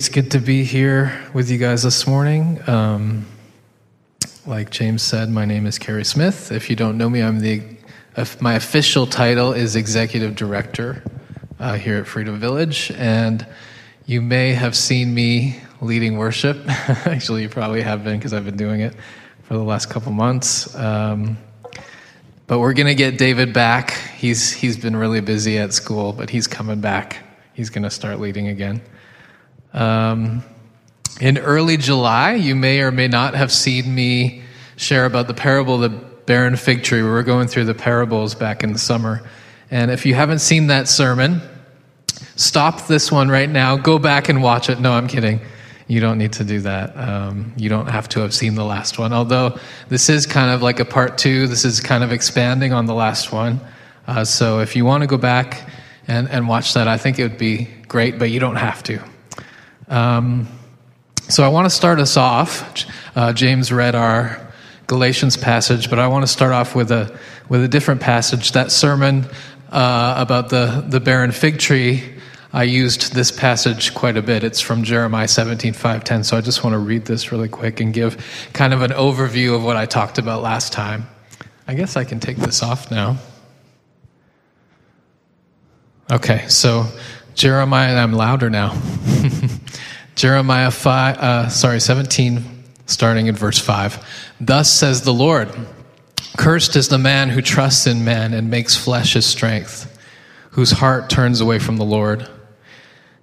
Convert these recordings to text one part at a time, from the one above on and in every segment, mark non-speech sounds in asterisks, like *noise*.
It's good to be here with you guys this morning. Um, like James said, my name is Kerry Smith. If you don't know me, I'm the my official title is executive director uh, here at Freedom Village, and you may have seen me leading worship. *laughs* Actually, you probably have been because I've been doing it for the last couple months. Um, but we're to get David back. He's he's been really busy at school, but he's coming back. He's to start leading again. Um, in early July, you may or may not have seen me share about the parable of the barren fig tree. We were going through the parables back in the summer. And if you haven't seen that sermon, stop this one right now. Go back and watch it. No, I'm kidding. You don't need to do that. Um, you don't have to have seen the last one. Although this is kind of like a part two, this is kind of expanding on the last one. Uh, so if you want to go back and, and watch that, I think it would be great, but you don't have to. Um, so I want to start us off. Uh, James read our Galatians passage, but I want to start off with a with a different passage. That sermon uh, about the the barren fig tree. I used this passage quite a bit. It's from Jeremiah 17, 5, 10. So I just want to read this really quick and give kind of an overview of what I talked about last time. I guess I can take this off now. Okay, so Jeremiah, I'm louder now. *laughs* Jeremiah 5, uh, sorry, 17, starting in verse 5. Thus says the Lord Cursed is the man who trusts in man and makes flesh his strength, whose heart turns away from the Lord.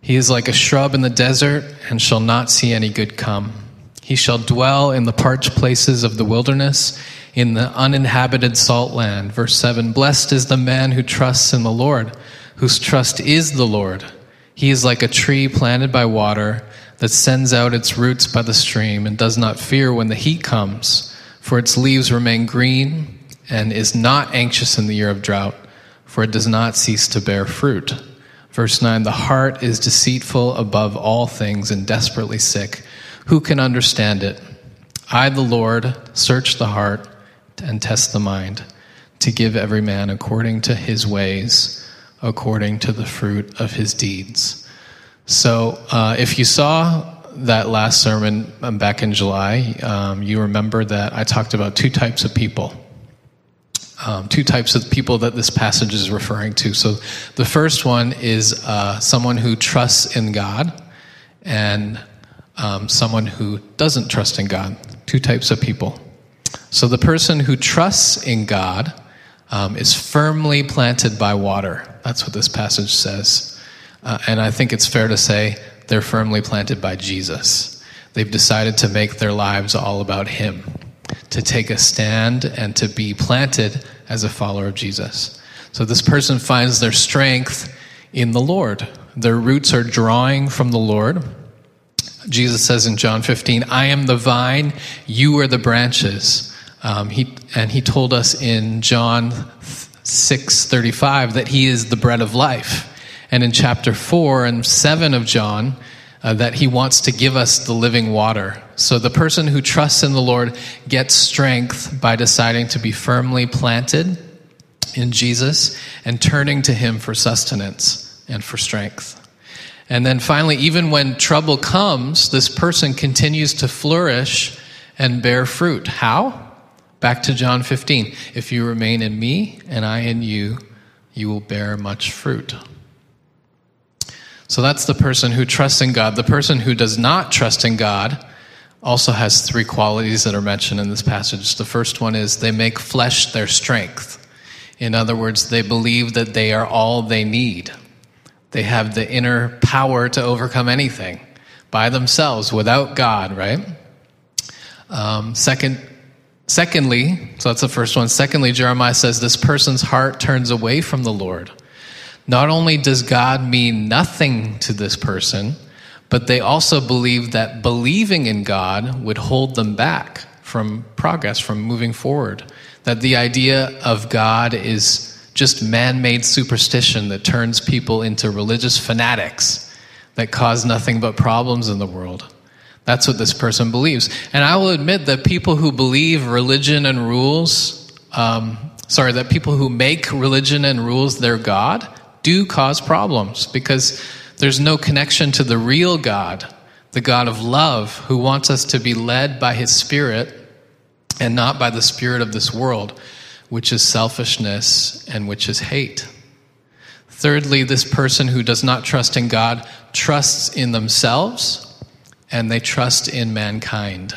He is like a shrub in the desert and shall not see any good come. He shall dwell in the parched places of the wilderness, in the uninhabited salt land. Verse 7 Blessed is the man who trusts in the Lord whose trust is the Lord. He is like a tree planted by water that sends out its roots by the stream and does not fear when the heat comes, for its leaves remain green and is not anxious in the year of drought, for it does not cease to bear fruit. Verse 9 The heart is deceitful above all things and desperately sick. Who can understand it? I, the Lord, search the heart and test the mind to give every man according to his ways according to the fruit of his deeds. So, uh, if you saw that last sermon um, back in July, um, you remember that I talked about two types of people. Um, two types of people that this passage is referring to. So, the first one is uh, someone who trusts in God, and um, someone who doesn't trust in God. Two types of people. So, the person who trusts in God um, is firmly planted by water. That's what this passage says. Uh, and I think it's fair to say they're firmly planted by Jesus. They've decided to make their lives all about Him, to take a stand and to be planted as a follower of Jesus. So this person finds their strength in the Lord. Their roots are drawing from the Lord. Jesus says in John 15, I am the vine, you are the branches. Um, he, and he told us in John 6:35 that he is the bread of life. And in chapter 4 and 7 of John, uh, that he wants to give us the living water. So the person who trusts in the Lord gets strength by deciding to be firmly planted in Jesus and turning to him for sustenance and for strength. And then finally, even when trouble comes, this person continues to flourish and bear fruit. How? Back to John 15. If you remain in me and I in you, you will bear much fruit. So that's the person who trusts in God. The person who does not trust in God also has three qualities that are mentioned in this passage. The first one is they make flesh their strength. In other words, they believe that they are all they need. They have the inner power to overcome anything by themselves without God, right? Um, second, Secondly, so that's the first one. Secondly, Jeremiah says this person's heart turns away from the Lord. Not only does God mean nothing to this person, but they also believe that believing in God would hold them back from progress, from moving forward. That the idea of God is just man made superstition that turns people into religious fanatics that cause nothing but problems in the world. That's what this person believes. And I will admit that people who believe religion and rules, um, sorry, that people who make religion and rules their God do cause problems because there's no connection to the real God. the God of love, who wants us to be led by his Spirit and not by the Spirit of this world, which is selfishness and which is hate. Thirdly, this person who does not trust in God trusts in themselves and they trust in mankind.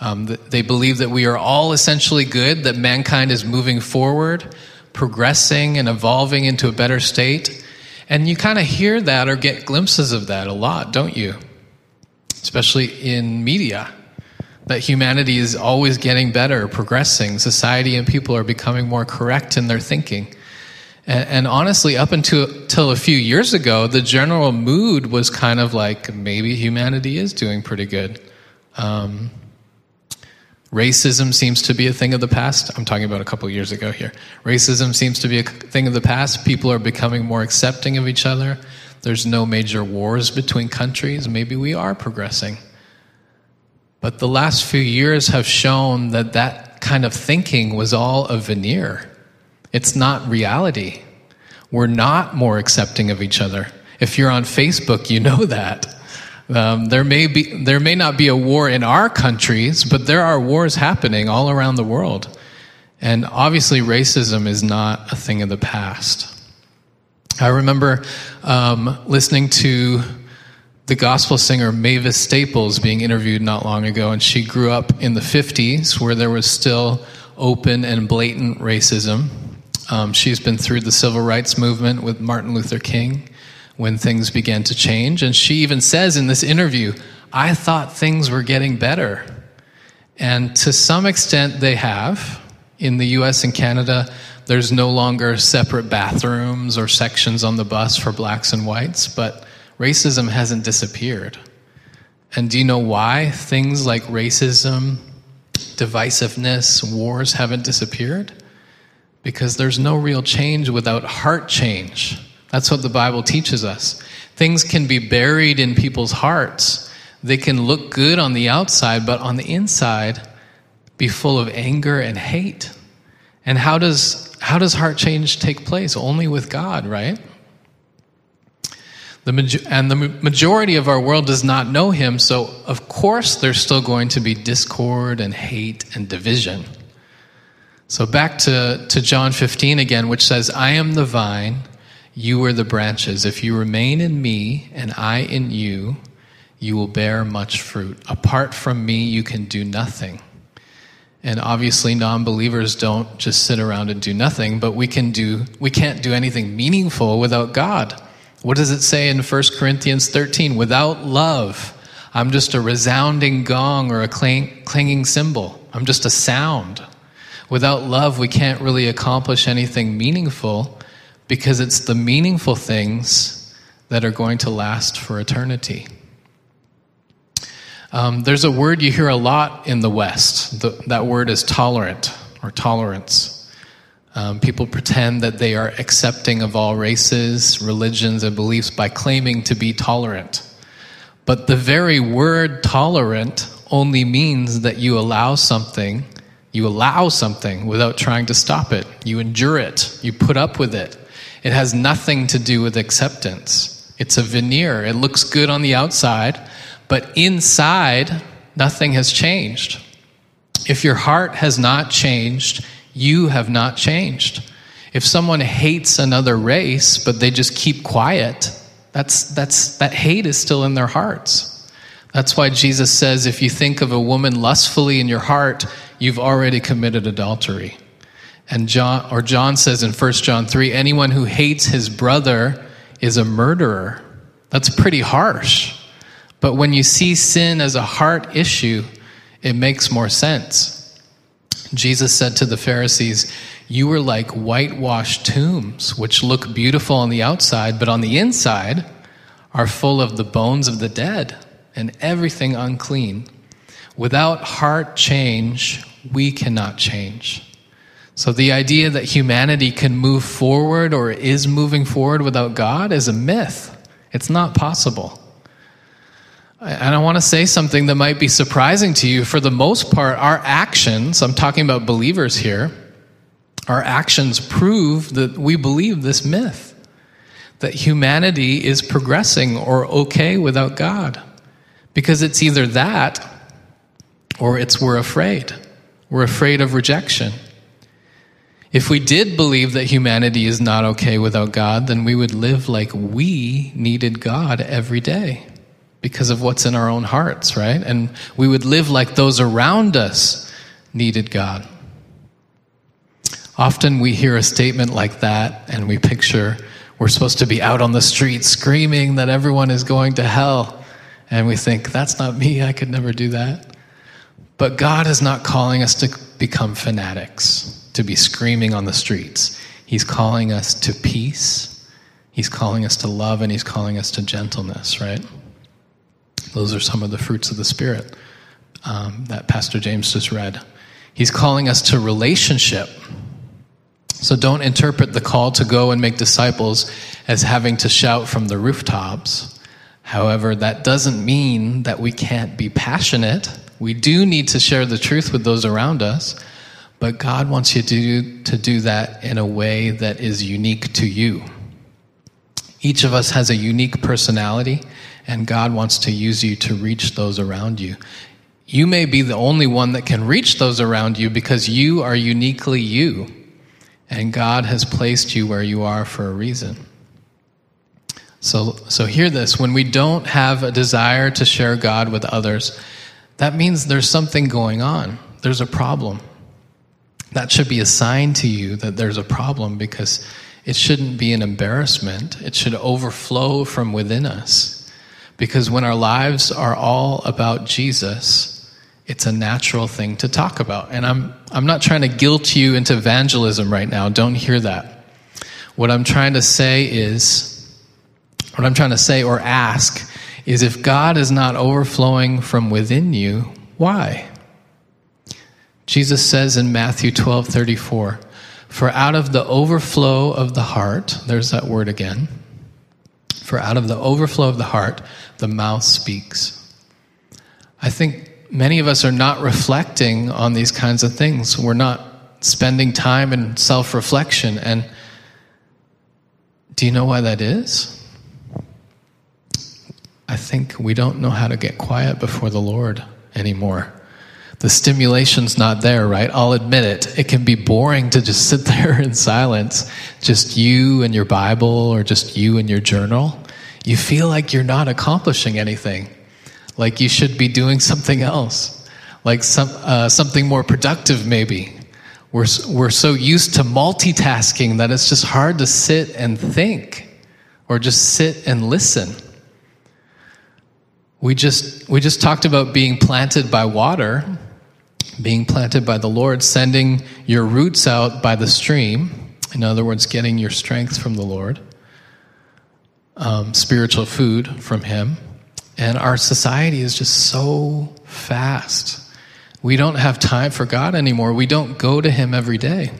Um, they believe that we are all essentially good, that mankind is moving forward, progressing, and evolving into a better state. And you kind of hear that or get glimpses of that a lot, don't you? Especially in media. That humanity is always getting better, progressing. Society and people are becoming more correct in their thinking. And, and honestly, up until, a few years ago, the general mood was kind of like maybe humanity is doing pretty good. Um, Racism seems to be a thing of the past. I'm talking about a couple years ago here. Racism seems to be a thing of the past. People are becoming more accepting of each other. There's no major wars between countries. Maybe we are progressing. But the last few years have shown that that kind of thinking was all a veneer. It's not reality. We're not more accepting of each other. If you're on Facebook, you know that. Um, there may be there may not be a war in our countries, but there are wars happening all around the world, and obviously racism is not a thing of the past. I remember um, listening to the gospel singer Mavis Staples being interviewed not long ago, and she grew up in the 50s where there was still open and blatant racism. Um, she's been through the civil rights movement with Martin Luther King when things began to change. And she even says in this interview, I thought things were getting better. And to some extent, they have. In the US and Canada, there's no longer separate bathrooms or sections on the bus for blacks and whites, but racism hasn't disappeared. And do you know why things like racism, divisiveness, wars haven't disappeared? Because there's no real change without heart change. That's what the Bible teaches us. Things can be buried in people's hearts. They can look good on the outside, but on the inside, be full of anger and hate. And how does, how does heart change take place? Only with God, right? The, and the majority of our world does not know him, so of course there's still going to be discord and hate and division. So back to, to John 15 again, which says, I am the vine, you are the branches. If you remain in me and I in you, you will bear much fruit. Apart from me, you can do nothing. And obviously, non believers don't just sit around and do nothing, but we, can do, we can't do anything meaningful without God. What does it say in 1 Corinthians 13? Without love, I'm just a resounding gong or a clang, clanging cymbal. I'm just a sound. Without love, we can't really accomplish anything meaningful because it's the meaningful things that are going to last for eternity. Um, there's a word you hear a lot in the West. The, that word is tolerant or tolerance. Um, people pretend that they are accepting of all races, religions, and beliefs by claiming to be tolerant. But the very word tolerant only means that you allow something, you allow something without trying to stop it. You endure it, you put up with it. It has nothing to do with acceptance. It's a veneer. It looks good on the outside, but inside, nothing has changed. If your heart has not changed, you have not changed. If someone hates another race, but they just keep quiet, that's, that's, that hate is still in their hearts. That's why Jesus says if you think of a woman lustfully in your heart, you've already committed adultery. And John or John says in 1 John 3, anyone who hates his brother is a murderer. That's pretty harsh. But when you see sin as a heart issue, it makes more sense. Jesus said to the Pharisees, You are like whitewashed tombs, which look beautiful on the outside, but on the inside are full of the bones of the dead and everything unclean. Without heart change, we cannot change. So the idea that humanity can move forward or is moving forward without God is a myth. It's not possible. And I want to say something that might be surprising to you. For the most part, our actions, I'm talking about believers here, our actions prove that we believe this myth that humanity is progressing or okay without God. Because it's either that or it's we're afraid. We're afraid of rejection. If we did believe that humanity is not okay without God, then we would live like we needed God every day because of what's in our own hearts, right? And we would live like those around us needed God. Often we hear a statement like that and we picture we're supposed to be out on the street screaming that everyone is going to hell. And we think, that's not me, I could never do that. But God is not calling us to become fanatics, to be screaming on the streets. He's calling us to peace, He's calling us to love, and He's calling us to gentleness, right? Those are some of the fruits of the Spirit um, that Pastor James just read. He's calling us to relationship. So don't interpret the call to go and make disciples as having to shout from the rooftops. However, that doesn't mean that we can't be passionate. We do need to share the truth with those around us, but God wants you to do, to do that in a way that is unique to you. Each of us has a unique personality, and God wants to use you to reach those around you. You may be the only one that can reach those around you because you are uniquely you, and God has placed you where you are for a reason. So, so hear this when we don't have a desire to share God with others, that means there's something going on. There's a problem. That should be a sign to you that there's a problem because it shouldn't be an embarrassment. It should overflow from within us. Because when our lives are all about Jesus, it's a natural thing to talk about. And I'm, I'm not trying to guilt you into evangelism right now. Don't hear that. What I'm trying to say is, what I'm trying to say or ask is if God is not overflowing from within you, why? Jesus says in Matthew 12 34, For out of the overflow of the heart, there's that word again, for out of the overflow of the heart, the mouth speaks. I think many of us are not reflecting on these kinds of things. We're not spending time in self reflection. And do you know why that is? I think we don't know how to get quiet before the Lord anymore. The stimulation's not there, right? I'll admit it. It can be boring to just sit *laughs* there in silence, just you and your Bible or just you and your journal. You feel like you're not accomplishing anything, like you should be doing *laughs* something else, like some, uh, something more productive, maybe. We're, we're so used to multitasking that it's just hard to sit and think or just sit and listen. We just, we just talked about being planted by water, being planted by the Lord, sending your roots out by the stream. In other words, getting your strength from the Lord, um, spiritual food from Him. And our society is just so fast. We don't have time for God anymore. We don't go to Him every day.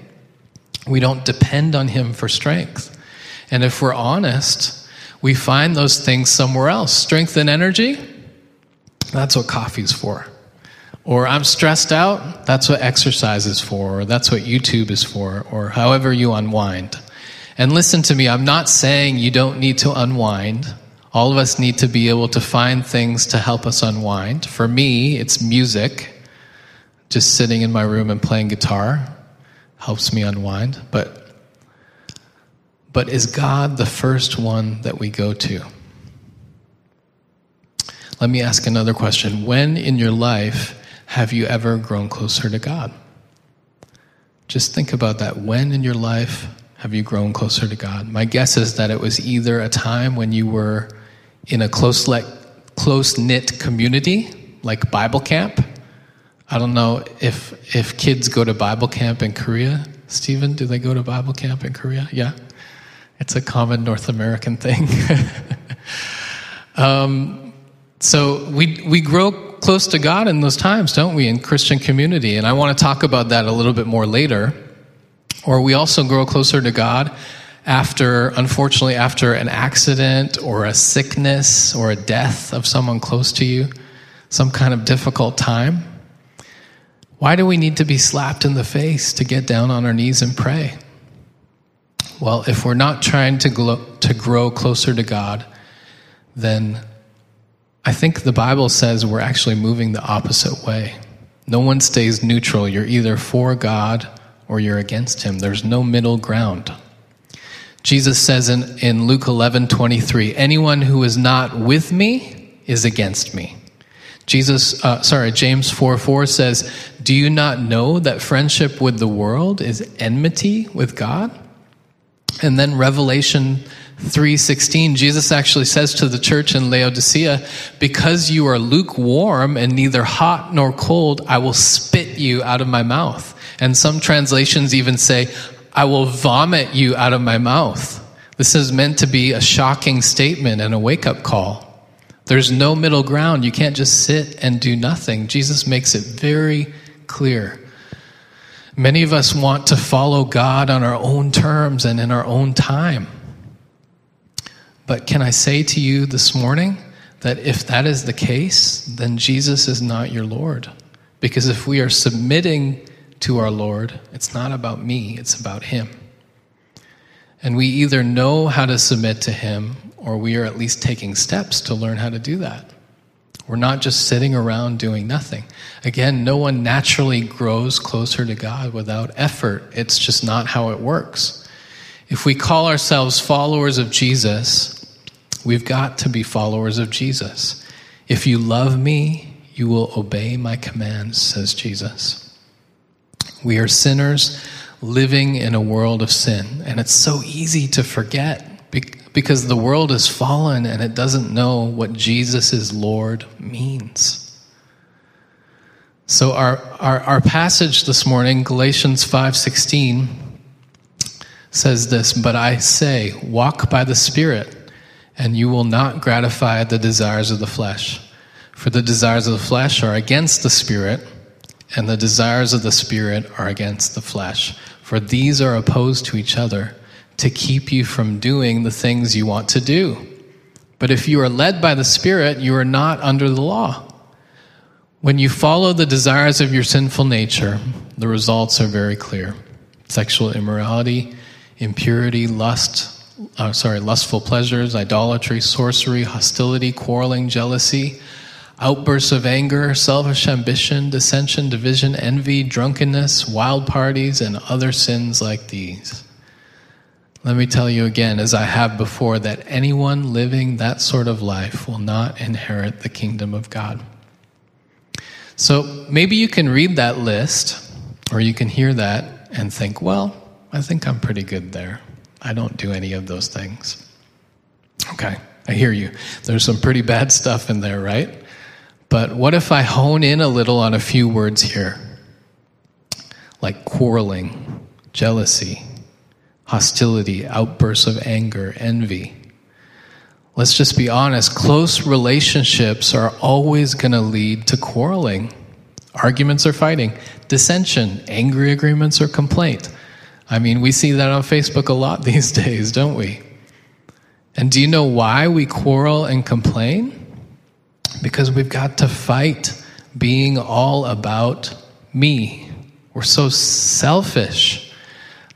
We don't depend on Him for strength. And if we're honest, we find those things somewhere else. Strength and energy, that's what coffee's for. Or I'm stressed out, that's what exercise is for, or that's what YouTube is for, or however you unwind. And listen to me, I'm not saying you don't need to unwind. All of us need to be able to find things to help us unwind. For me, it's music. Just sitting in my room and playing guitar helps me unwind. But, but is God the first one that we go to? Let me ask another question. When in your life have you ever grown closer to God? Just think about that. When in your life have you grown closer to God? My guess is that it was either a time when you were in a close close knit community, like Bible camp. I don't know if if kids go to Bible camp in Korea. Stephen, do they go to Bible camp in Korea? Yeah, it's a common North American thing. *laughs* um, so we, we grow close to God in those times, don't we, in Christian community? And I want to talk about that a little bit more later. Or we also grow closer to God after, unfortunately, after an accident or a sickness or a death of someone close to you, some kind of difficult time. Why do we need to be slapped in the face to get down on our knees and pray? Well, if we're not trying to, to grow closer to God, then I think the Bible says we're actually moving the opposite way. No one stays neutral. You're either for God or you're against Him. There's no middle ground. Jesus says in, in Luke 11 23, anyone who is not with me is against me. Jesus, uh, sorry, James 4 4 says, Do you not know that friendship with the world is enmity with God? And then Revelation 3:16 Jesus actually says to the church in Laodicea because you are lukewarm and neither hot nor cold I will spit you out of my mouth. And some translations even say I will vomit you out of my mouth. This is meant to be a shocking statement and a wake up call. There's no middle ground. You can't just sit and do nothing. Jesus makes it very clear. Many of us want to follow God on our own terms and in our own time. But can I say to you this morning that if that is the case, then Jesus is not your Lord? Because if we are submitting to our Lord, it's not about me, it's about Him. And we either know how to submit to Him or we are at least taking steps to learn how to do that. We're not just sitting around doing nothing. Again, no one naturally grows closer to God without effort. It's just not how it works. If we call ourselves followers of Jesus, we've got to be followers of Jesus. If you love me, you will obey my commands, says Jesus. We are sinners living in a world of sin, and it's so easy to forget because the world is fallen and it doesn't know what Jesus is Lord means. So our, our, our passage this morning, Galatians 5:16, says this, but I say, walk by the Spirit, and you will not gratify the desires of the flesh. For the desires of the flesh are against the Spirit, and the desires of the Spirit are against the flesh. For these are opposed to each other to keep you from doing the things you want to do. But if you are led by the Spirit, you are not under the law. When you follow the desires of your sinful nature, the results are very clear sexual immorality, impurity, lust, uh, sorry, lustful pleasures, idolatry, sorcery, hostility, quarreling, jealousy, outbursts of anger, selfish ambition, dissension, division, envy, drunkenness, wild parties, and other sins like these. Let me tell you again, as I have before, that anyone living that sort of life will not inherit the kingdom of God. So maybe you can read that list, or you can hear that and think, well, I think I'm pretty good there. I don't do any of those things. Okay, I hear you. There's some pretty bad stuff in there, right? But what if I hone in a little on a few words here? Like quarreling, jealousy, hostility, outbursts of anger, envy. Let's just be honest close relationships are always going to lead to quarreling. Arguments or fighting, dissension, angry agreements or complaint. I mean, we see that on Facebook a lot *laughs* these days, don't we? And do you know why we quarrel and complain? Because we've got to fight being all about me. We're so selfish.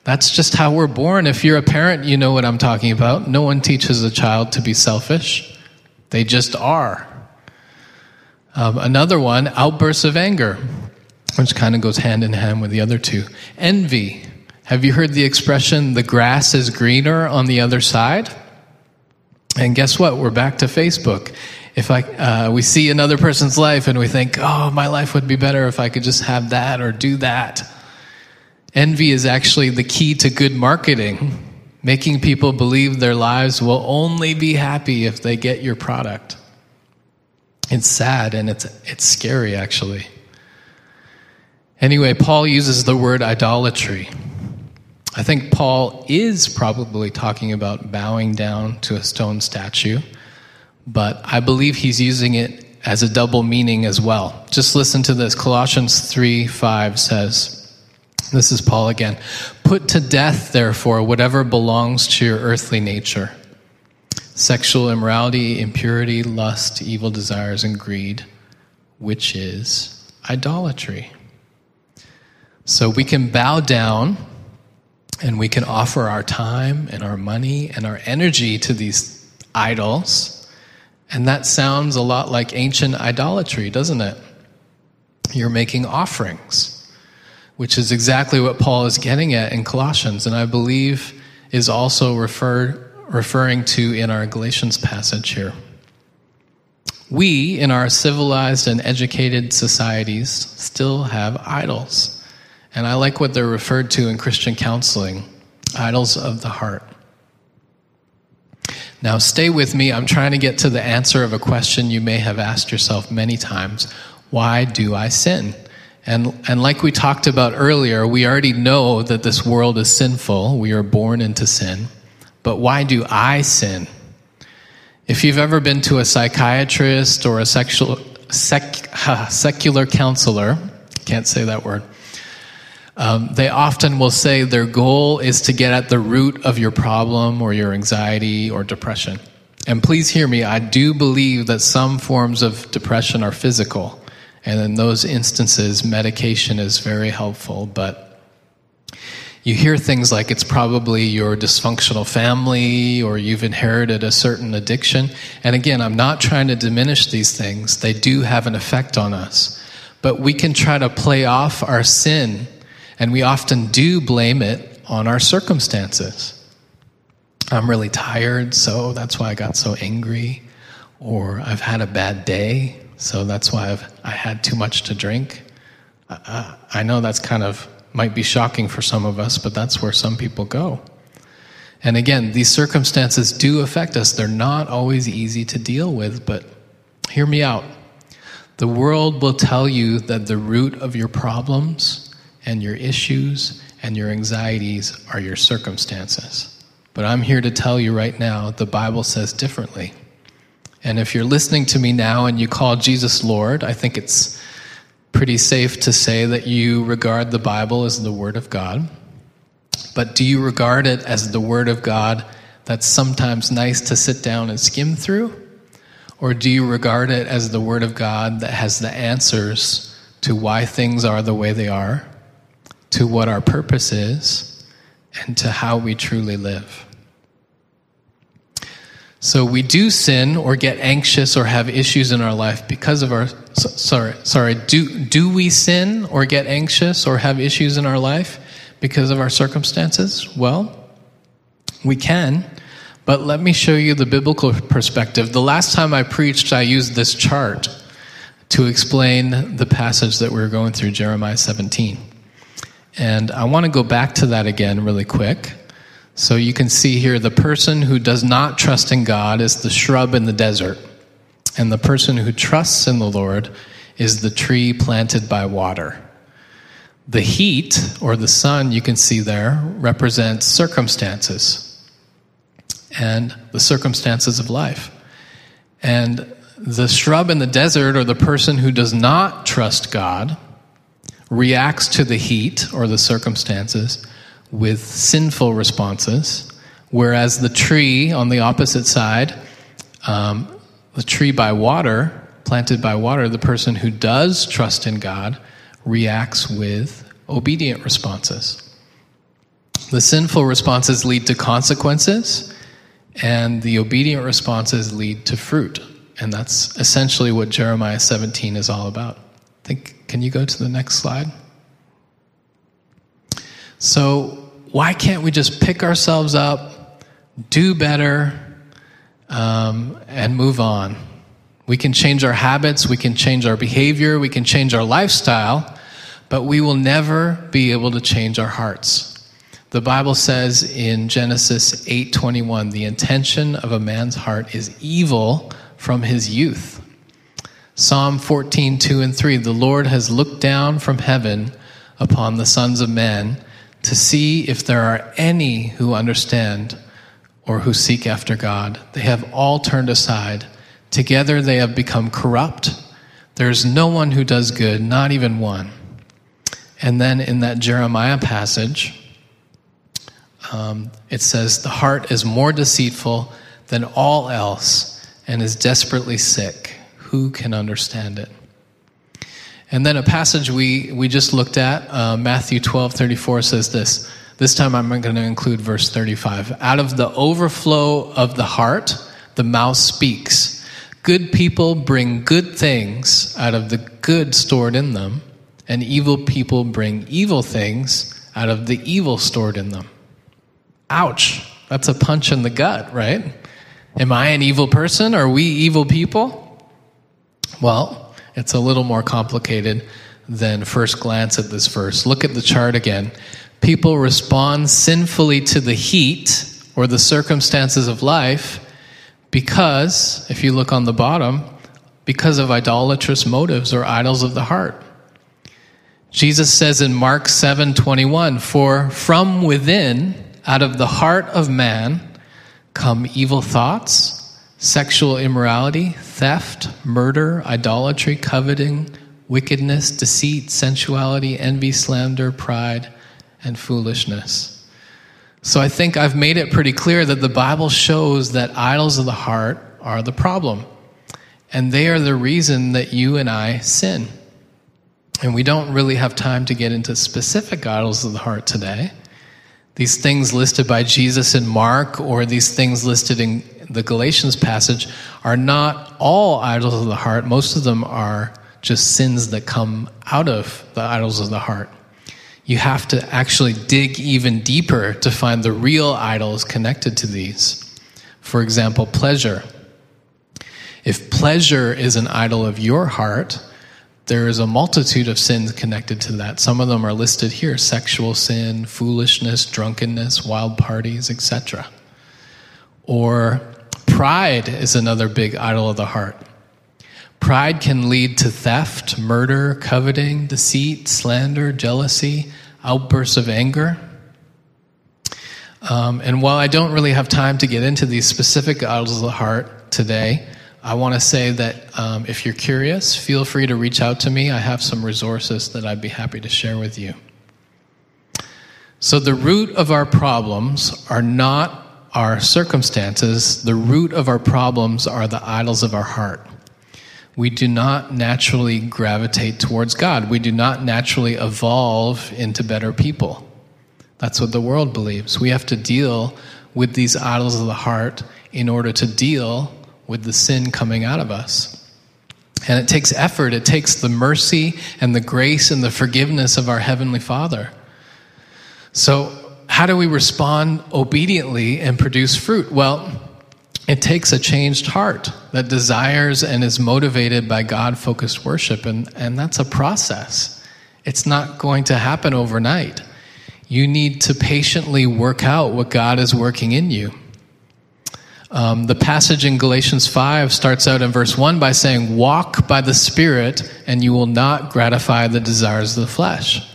That's just how we're born. If you're a parent, you know what I'm talking about. No one teaches a child to be selfish, they just are. Um, another one, outbursts of anger, which kind of goes hand in hand with the other two. Envy. Have you heard the expression, the grass is greener on the other side? And guess what? We're back to Facebook. If I, uh, we see another person's life and we think, oh, my life would be better if I could just have that or do that. Envy is actually the key to good marketing, making people believe their lives will only be happy if they get your product. It's sad and it's, it's scary, actually. Anyway, Paul uses the word idolatry. I think Paul is probably talking about bowing down to a stone statue, but I believe he's using it as a double meaning as well. Just listen to this. Colossians 3 5 says, this is Paul again. Put to death, therefore, whatever belongs to your earthly nature sexual immorality, impurity, lust, evil desires, and greed, which is idolatry. So we can bow down and we can offer our time and our money and our energy to these idols, And that sounds a lot like ancient idolatry, doesn't it? You're making offerings, which is exactly what Paul is getting at in Colossians, and I believe is also referring to in our Galatians passage here. We, in our civilized and educated societies, still have idols. And I like what they're referred to in Christian counseling idols of the heart. Now, stay with me. I'm trying to get to the answer of a question you may have asked yourself many times Why do I sin? And, and like we talked about earlier, we already know that this world is sinful. We are born into sin. But why do I sin? If you've ever been to a psychiatrist or a sexual, sec, *laughs* secular counselor, can't say that word, um, they often will say their goal is to get at the root of your problem or your anxiety or depression. And please hear me, I do believe that some forms of depression are physical. And in those instances, medication is very helpful. But you hear things like it's probably your dysfunctional family or you've inherited a certain addiction. And again, I'm not trying to diminish these things, they do have an effect on us. But we can try to play off our sin and we often do blame it on our circumstances. I'm really tired, so that's why I got so angry. Or I've had a bad day, so that's why I've, I had too much to drink. I, I know that's kind of might be shocking for some of us, but that's where some people go. And again, these circumstances do affect us. They're not always easy to deal with, but hear me out. The world will tell you that the root of your problems and your issues and your anxieties are your circumstances. But I'm here to tell you right now the Bible says differently. And if you're listening to me now and you call Jesus Lord, I think it's pretty safe to say that you regard the Bible as the Word of God. But do you regard it as the Word of God that's sometimes nice to sit down and skim through? Or do you regard it as the Word of God that has the answers to why things are the way they are to what our purpose is and to how we truly live. So we do sin or get anxious or have issues in our life because of our sorry sorry do do we sin or get anxious or have issues in our life because of our circumstances? Well, we can. But let me show you the biblical perspective. The last time I preached, I used this chart to explain the passage that we are going through, Jeremiah 17. And I want to go back to that again really quick. So you can see here the person who does not trust in God is the shrub in the desert. And the person who trusts in the Lord is the tree planted by water. The heat, or the sun, you can see there, represents circumstances and the circumstances of life. And the shrub in the desert, or the person who does not trust God, reacts to the heat or the circumstances with sinful responses, whereas the tree on the opposite side, um, the tree by water, planted by water, the person who does trust in God reacts with obedient responses. The sinful responses lead to consequences, and the obedient responses lead to fruit. And that's essentially what Jeremiah 17 is all about. think can you go to the next slide? So, why can't we just pick ourselves up, do better, um, and move on? We can change our habits, we can change our behavior, we can change our lifestyle, but we will never be able to change our hearts. The Bible says in Genesis 8:21, the intention of a man's heart is evil from his youth. Psalm 14, 2 and 3 The Lord has looked down from heaven upon the sons of men to see if there are any who understand or who seek after God. They have all turned aside. Together they have become corrupt. There is no one who does good, not even one. And then in that Jeremiah passage, um, it says, The heart is more deceitful than all else and is desperately sick. Who can understand it? And then a passage we, we just looked at, uh, Matthew 12 34 says this. This time I'm going to include verse 35. Out of the overflow of the heart, the mouth speaks. Good people bring good things out of the good stored in them, and evil people bring evil things out of the evil stored in them. Ouch. That's a punch in the gut, right? Am I an evil person? Are we evil people? Well, it's a little more complicated than first glance at this verse. Look at the chart again. People respond sinfully to the heat or the circumstances of life because, if you look on the bottom, because of idolatrous motives or idols of the heart. Jesus says in Mark 7:21, "For from within, out of the heart of man, come evil thoughts, sexual immorality, theft, murder, idolatry, coveting, wickedness, deceit, sensuality, envy, slander, pride, and foolishness." So I think I've made it pretty clear that the Bible shows that idols of the heart are the problem. And they are the reason that you and I sin. And we don't really have time to get into specific idols of the heart today. These things listed by Jesus in Mark or these things listed in the Galatians passage are not all idols of the heart. Most of them are just sins that come out of the idols of the heart you have to actually dig even deeper to find the real idols connected to these. For example, pleasure. If pleasure is an idol of your heart, there is a multitude of sins connected to that. Some of them are listed here sexual sin, foolishness, drunkenness, wild parties, etc. Or pride is another big idol of the heart. Pride can lead to theft, murder, coveting, deceit, slander, jealousy, outbursts of anger. Um, and while I don't really have time to get into these specific idols of the heart today, I want to say that um, if you're curious, feel free to reach out to me. I have some resources that I'd be happy to share with you. So, the root of our problems are not our circumstances, the root of our problems are the idols of our heart we do not naturally gravitate towards God. We do not naturally evolve into better people. That's what the world believes. We have to deal with these idols of the heart in order to deal with the sin coming out of us. And it takes effort, it takes the mercy and the grace and the forgiveness of our Heavenly Father. So, how do we respond obediently and produce fruit? Well, it takes a changed heart that desires and is motivated by God focused worship, and, and that's a process. It's not going to happen overnight. You need to patiently work out what God is working in you. Um, the passage in Galatians 5 starts out in verse 1 by saying, Walk by the Spirit, and you will not gratify the desires of the flesh.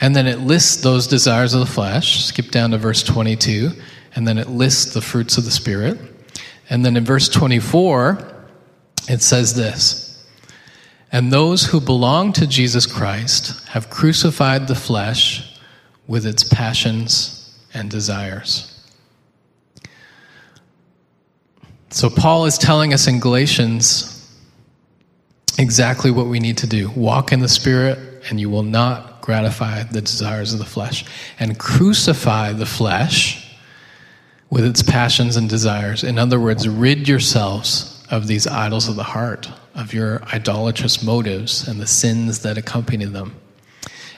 And then it lists those desires of the flesh. Skip down to verse 22, and then it lists the fruits of the Spirit. And then in verse 24, it says this And those who belong to Jesus Christ have crucified the flesh with its passions and desires. So, Paul is telling us in Galatians exactly what we need to do walk in the Spirit, and you will not gratify the desires of the flesh, and crucify the flesh with its passions and desires. In other words, rid yourselves of these idols of the heart, of your idolatrous motives and the sins that accompany them.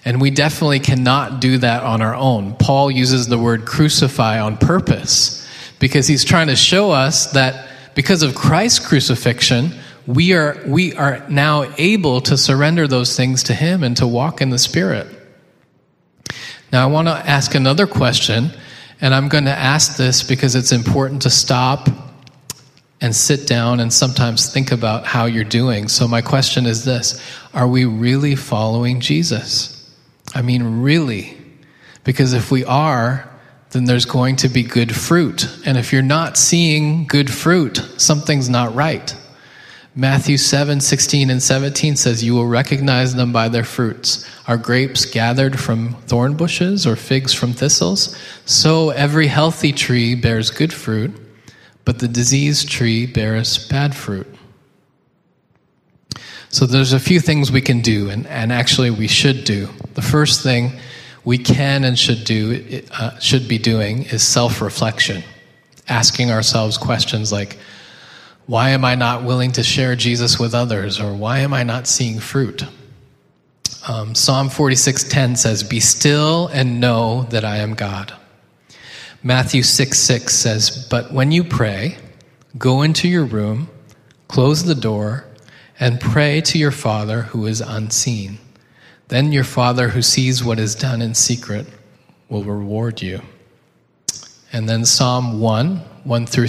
And we definitely cannot do that on our own. Paul uses the word crucify on purpose because he's trying to show us that because of Christ's crucifixion, we are, we are now able to surrender those things to him and to walk in the Spirit. Now, I want to ask another question and I'm going to ask this because it's important to stop and sit down and sometimes think about how you're doing. So, my question is this Are we really following Jesus? I mean, really? Because if we are, then there's going to be good fruit. And if you're not seeing good fruit, something's not right. Matthew 7 16 and 17 says, You will recognize them by their fruits. Are grapes gathered from thorn bushes or figs from thistles? So every healthy tree bears good fruit, but the diseased tree bears bad fruit. So there's a few things we can do, and, and actually we should do. The first thing we can and should do, uh, should be doing, is self reflection, asking ourselves questions like, Why am I not willing to share Jesus with others? Or why am I not seeing fruit? Um, Psalm 46:10 says, "Be still and know that I am God." Matthew 6 6 says, But when you pray, go into your room, close the door, and pray to your Father who is unseen. Then your Father who sees what is done in secret will reward you. And then Psalm 1 1 through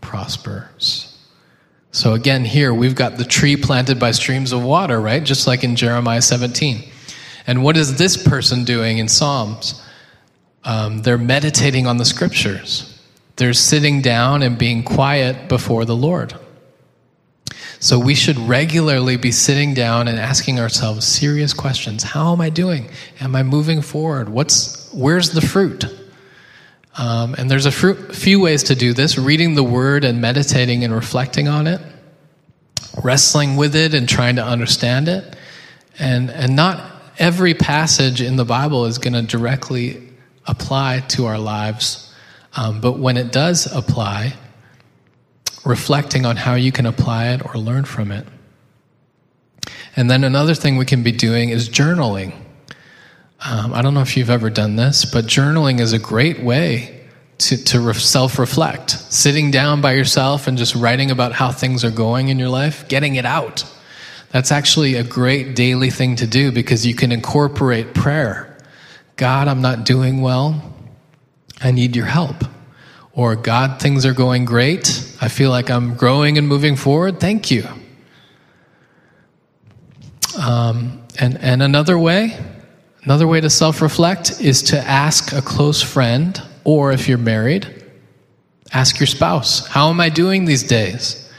prospers. So again, here we've got the tree planted by streams of water, right? Just like in Jeremiah 17. And what is this person doing in Psalms? Um, they're meditating on the scriptures. They're sitting down and being quiet before the Lord. So we should regularly be sitting down and asking ourselves serious questions. How am I doing? Am I moving forward? What's where's the fruit? Um, and there's a few ways to do this reading the word and meditating and reflecting on it, wrestling with it and trying to understand it. And, and not every passage in the Bible is going to directly apply to our lives. Um, but when it does apply, reflecting on how you can apply it or learn from it. And then another thing we can be doing is journaling. Um, I don't know if you've ever done this, but journaling is a great way to, to self reflect. Sitting down by yourself and just writing about how things are going in your life, getting it out. That's actually a great daily thing to do because you can incorporate prayer. God, I'm not doing well. I need your help. Or, God, things are going great. I feel like I'm growing and moving forward. Thank you. Um, and, and another way, Another way to self reflect is to ask a close friend, or if you're married, ask your spouse, How am I doing these days?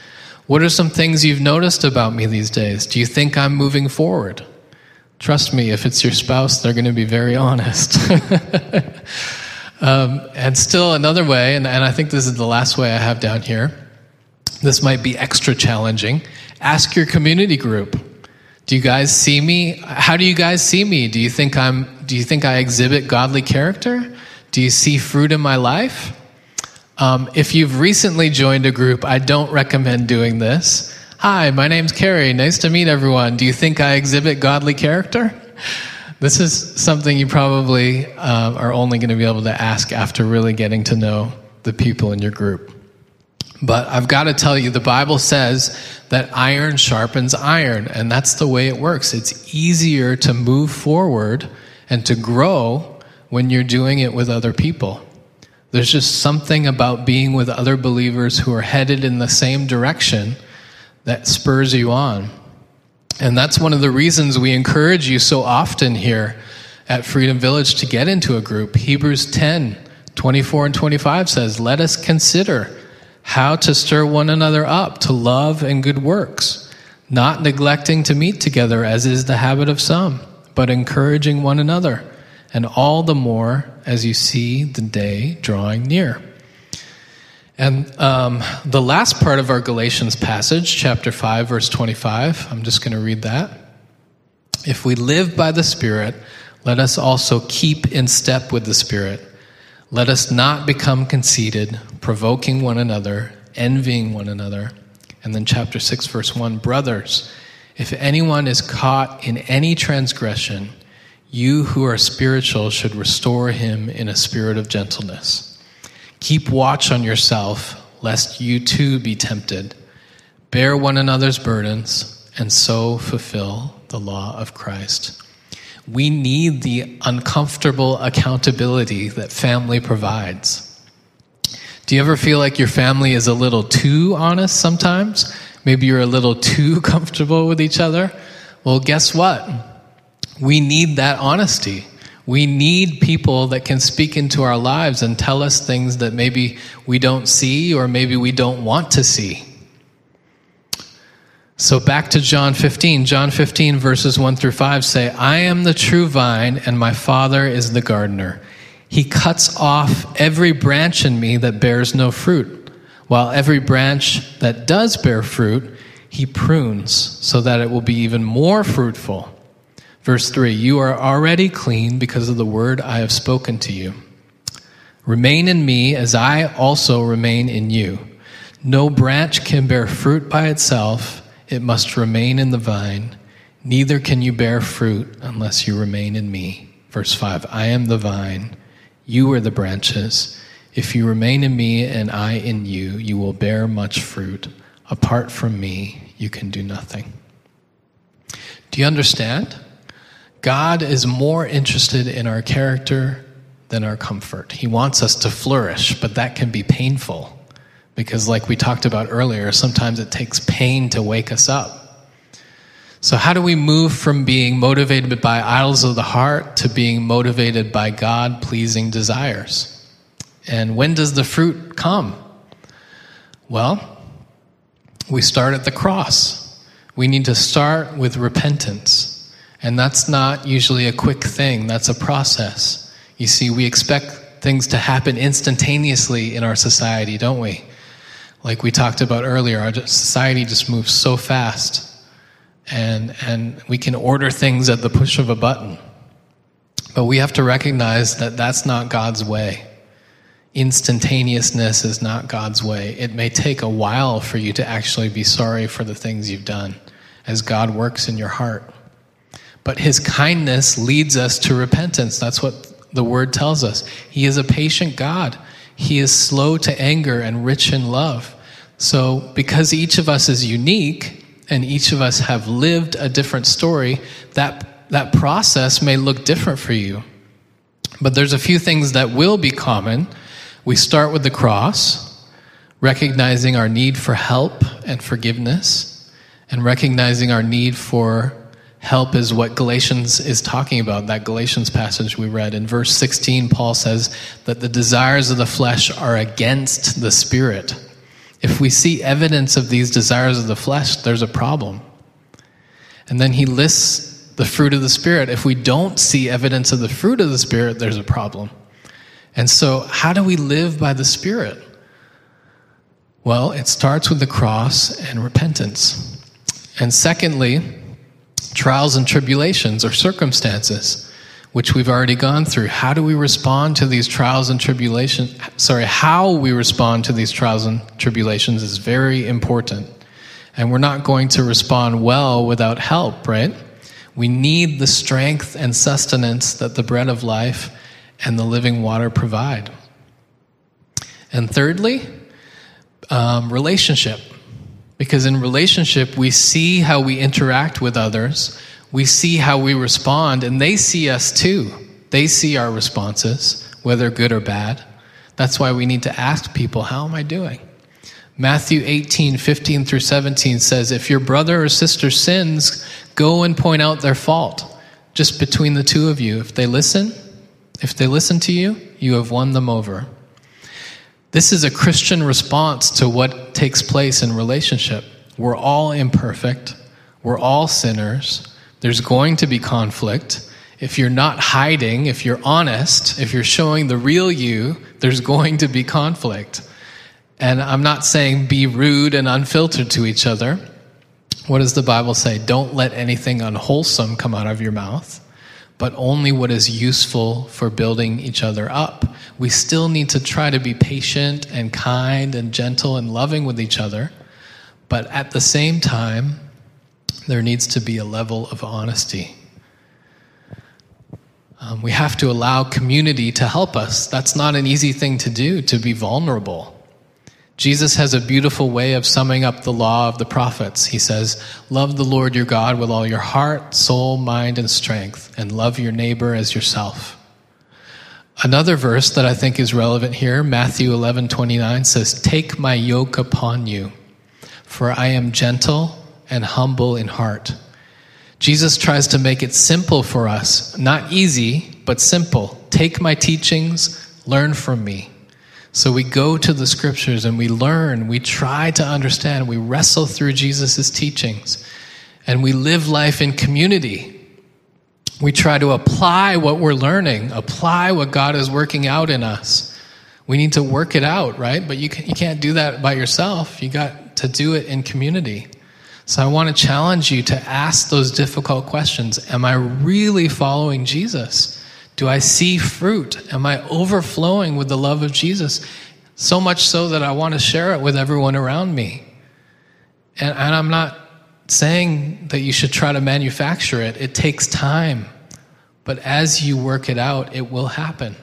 What are some things you've noticed about me these days? Do you think I'm moving forward? Trust me, if it's your spouse, they're going to be very *laughs* honest. um, and still, another way, and, and I think this is the last way I have down here, this might be extra challenging. Ask your community group do you guys see me? How do you guys see me? Do you think I'm do you think I exhibit godly character? Do you see fruit in my life? Um, if you've recently joined a group, I don't recommend doing this. Hi, my name's Carrie. Nice to meet everyone. Do you think I exhibit godly character? *laughs* This is something you probably uh, are only going to be able to ask after really getting to know the people in your group. But I've got to tell you, the Bible says that iron sharpens iron, and that's the way it works. It's easier to move forward and to grow when you're doing it with other people. There's just something about being with other believers who are headed in the same direction that spurs you on. And that's one of the reasons we encourage you so often here at Freedom Village to get into a group. Hebrews 10 24 and 25 says, Let us consider how to stir one another up to love and good works, not neglecting to meet together as is the habit of some, but encouraging one another, and all the more as you see the day drawing near. And um, the last part of our Galatians passage, chapter 5, verse 25, I'm just going to read that. If we live by the Spirit, let us also keep in step with the Spirit. Let us not become conceited, provoking one another, envying one another. And then, chapter 6, verse 1 Brothers, if anyone is caught in any transgression, you who are spiritual should restore him in a spirit of gentleness. Keep watch on yourself, lest you too be tempted. Bear one another's burdens, and so fulfill the law of Christ. We need the uncomfortable accountability that family provides. Do you ever feel like your family is a little too honest sometimes? Maybe you're a little *laughs* too comfortable with each other? Well, guess what? We need that honesty. We need people that can speak into our lives and tell us things that maybe we don't see or maybe we don't want to see. So back to John 15. John 15, verses 1 through 5 say, I am the true vine, and my Father is the gardener. He cuts off every branch in me that bears no fruit, while every branch that does bear fruit, he prunes so that it will be even more fruitful. Verse 3 You are already clean because of the word I have spoken to you. Remain in me as I also remain in you. No branch can bear fruit by itself it must remain in the vine. Neither can you bear fruit unless you remain in me. Verse 5 I am the vine, you are the branches. If you remain in me and I in you, you will bear much fruit. Apart from me, you can do nothing. Do you understand? God is more interested in our character than our comfort. He wants us to flourish, but that can be painful. Because, like we talked about earlier, sometimes it takes pain to wake us up. So, how do we move from being motivated by idols of the heart to being motivated by God pleasing desires? And when does the fruit come? Well, we start at the cross. We need to start with repentance. And that's not usually a quick thing, that's a process. You see, we expect things to happen instantaneously in our society, don't we? Like we talked about earlier, our society just moves so fast, and and we can order things at the push of a button. But we have to recognize that that's not God's way. Instantaneousness is not God's way. It may take a while for you to actually be sorry for the things you've done as God works in your heart. But his kindness leads us to repentance. That's what the word tells us. He is a patient God. He is slow to anger and rich in love. So, because each of us is unique and each of us have lived a different story, that, that process may look different for you. But there's a few things that will be common. We start with the cross, recognizing our need for help and forgiveness, and recognizing our need for help is what Galatians is talking about, that Galatians passage we read. In verse 16, Paul says that the desires of the flesh are against the spirit. If we see evidence of these desires of the flesh, there's a problem. And then he lists the fruit of the Spirit. If we don't see evidence of the fruit of the Spirit, there's a problem. And so, how do we live by the Spirit? Well, it starts with the cross and repentance. And secondly, trials and tribulations or circumstances, which we've already gone through. How do we respond to these trials and tribulations? Sorry, how we respond to these trials and tribulations is very important. And we're not going to respond well without help, right? We need the strength and sustenance that the bread of life and the living water provide. And thirdly, um, relationship. Because in relationship, we see how we interact with others, we see how we respond, and they see us too. They see our responses, whether good or bad. That's why we need to ask people, How am I doing? Matthew 18, 15 through 17 says, If your brother or sister sins, go and point out their fault, just between the two of you. If they listen, if they listen to you, you have won them over. This is a Christian response to what takes place in relationship. We're all imperfect, we're all sinners, there's going to be conflict. If you're not hiding, if you're honest, if you're showing the real you, there's going to be conflict. And I'm not saying be rude and unfiltered to each other. What does the Bible say? Don't let anything unwholesome come out of your mouth but only what is useful for building each other up. We still need to try to be patient and kind and gentle and loving with each other, but at the same time, there needs to be a level of honesty. Um, we have to allow community to help us. That's not an easy thing to do, to be vulnerable. Jesus has a beautiful way of summing up the law of the prophets. He says, Love the Lord your God with all your heart, soul, mind, and strength, and love your neighbor as yourself. Another verse that I think is relevant here, Matthew 11 29 says, Take my yoke upon you, for I am gentle and humble in heart. Jesus tries to make it simple for us, not easy, but simple. Take my teachings, learn from me. So we go to the scriptures and we learn, we try to understand, we wrestle through Jesus' teachings, and we live life in community. We try to apply what we're learning, apply what God is working out in us. We need to work it out, right? But you, can, you can't do that by yourself. You got to do it in community. So I want to challenge you to ask those difficult questions. Am I really following Jesus? Do I see fruit? Am I overflowing with the love of Jesus? So much so that I want to share it with everyone around me. And, and I'm not saying that you should try to manufacture it, it takes time. But as you work it out, it will happen.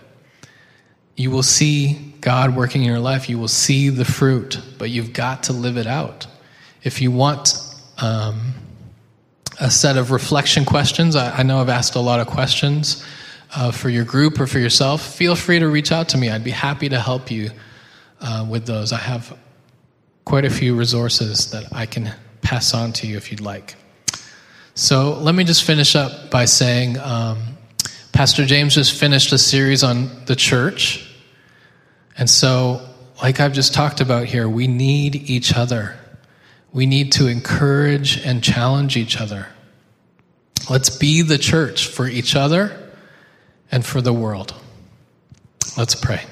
You will see God working in your life, you will see the fruit, but you've got to live it out. If you want um, a set of reflection questions, I, I know I've asked a lot of questions uh, for your group or for yourself, feel free to reach out to me. I'd be happy to help you uh, with those. I have quite a few resources that I can pass on to you if you'd like. So let me just finish up by saying um, Pastor James just finished a series on the church. And so, like I've just talked about here, we need each other. We need to encourage and challenge each other. Let's be the church for each other and for the world. Let's pray.